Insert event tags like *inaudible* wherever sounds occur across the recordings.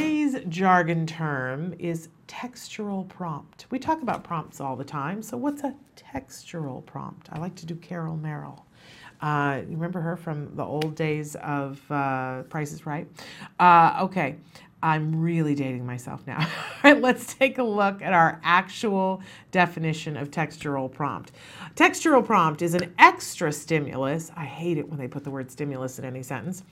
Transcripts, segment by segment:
today's jargon term is textural prompt. We talk about prompts all the time, so what's a textural prompt? I like to do Carol Merrill. Uh, you remember her from the old days of uh, Price is Right? Uh, okay, I'm really dating myself now. *laughs* All right, let's take a look at our actual definition of textural prompt. Textural prompt is an extra stimulus. I hate it when they put the word stimulus in any sentence.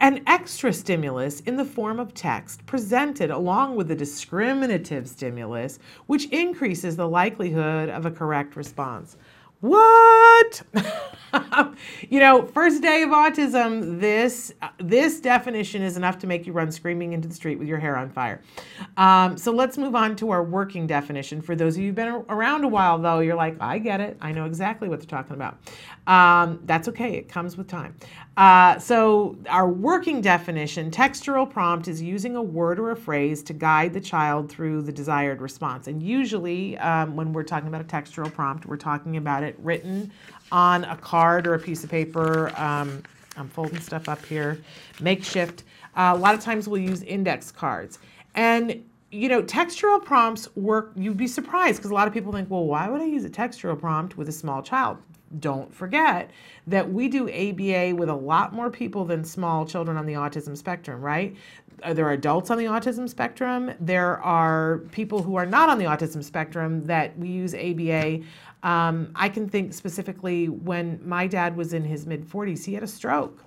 An extra stimulus in the form of text presented along with a discriminative stimulus, which increases the likelihood of a correct response. What? *laughs* you know, first day of autism, this this definition is enough to make you run screaming into the street with your hair on fire. Um, so let's move on to our working definition. For those of you who've been around a while, though, you're like, I get it. I know exactly what they're talking about. Um, that's okay. It comes with time. Uh, so our working definition, textural prompt, is using a word or a phrase to guide the child through the desired response. And usually, um, when we're talking about a textual prompt, we're talking about it it written on a card or a piece of paper. Um, I'm folding stuff up here, makeshift. Uh, a lot of times we'll use index cards. And you know, textural prompts work, you'd be surprised because a lot of people think, well, why would I use a textural prompt with a small child? Don't forget that we do ABA with a lot more people than small children on the autism spectrum, right? There are adults on the autism spectrum. There are people who are not on the autism spectrum that we use ABA um, I can think specifically when my dad was in his mid 40s, he had a stroke.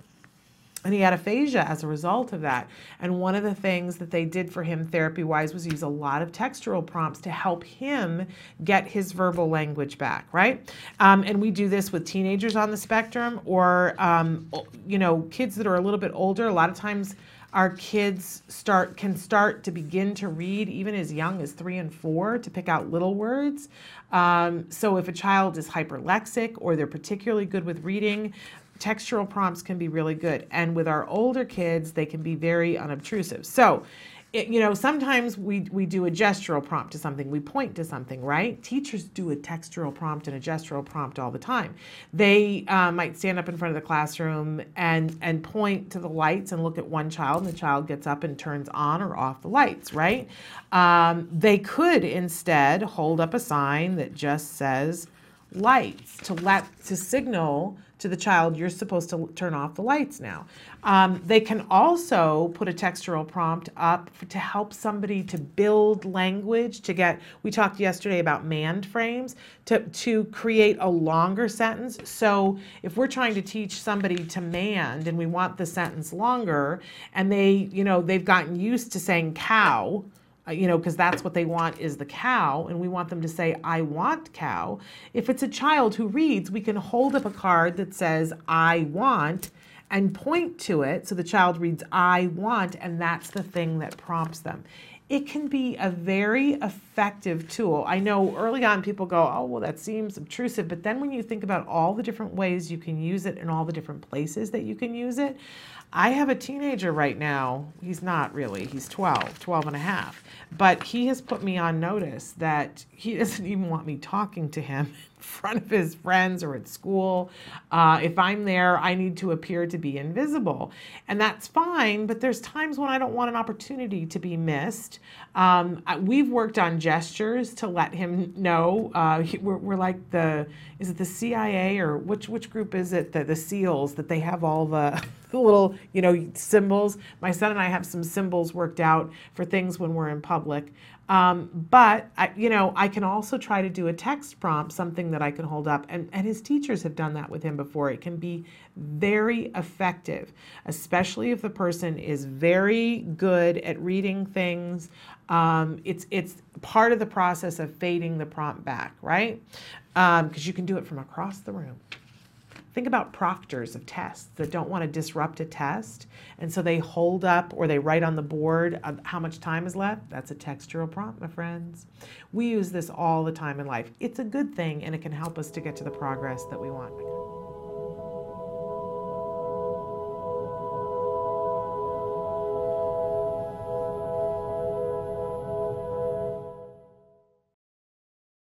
And he had aphasia as a result of that. And one of the things that they did for him therapy wise was use a lot of textural prompts to help him get his verbal language back, right? Um, and we do this with teenagers on the spectrum or, um, you know, kids that are a little bit older. A lot of times, our kids start can start to begin to read even as young as three and four to pick out little words. Um, so if a child is hyperlexic or they're particularly good with reading, textural prompts can be really good. And with our older kids, they can be very unobtrusive. So it, you know, sometimes we, we do a gestural prompt to something, we point to something, right? Teachers do a textural prompt and a gestural prompt all the time. They uh, might stand up in front of the classroom and, and point to the lights and look at one child, and the child gets up and turns on or off the lights, right? Um, they could instead hold up a sign that just says lights to let to signal to the child, you're supposed to turn off the lights now. Um, they can also put a textural prompt up to help somebody to build language, to get, we talked yesterday about mand frames, to, to create a longer sentence. So if we're trying to teach somebody to mand and we want the sentence longer, and they, you know, they've gotten used to saying cow, uh, you know, because that's what they want is the cow, and we want them to say, I want cow. If it's a child who reads, we can hold up a card that says, I want, and point to it so the child reads, I want, and that's the thing that prompts them. It can be a very effective tool. I know early on people go, oh, well, that seems obtrusive. But then when you think about all the different ways you can use it and all the different places that you can use it, I have a teenager right now. He's not really, he's 12, 12 and a half. But he has put me on notice that he *laughs* doesn't even want me talking to him in front of his friends or at school. Uh, if I'm there, I need to appear to be invisible. And that's fine, but there's times when I don't want an opportunity to be missed. Um, we've worked on gestures to let him know. Uh, we're, we're, like the, is it the CIA or which, which group is it? The, the SEALs that they have all the, the *laughs* little, you know, symbols. My son and I have some symbols worked out for things when we're in public. Um, but I, you know, I can also try to do a text prompt, something that I can hold up, and, and his teachers have done that with him before. It can be very effective, especially if the person is very good at reading things. Um, it's it's part of the process of fading the prompt back, right? Because um, you can do it from across the room. Think about proctors of tests that don't want to disrupt a test, and so they hold up or they write on the board how much time is left. That's a textural prompt, my friends. We use this all the time in life. It's a good thing, and it can help us to get to the progress that we want.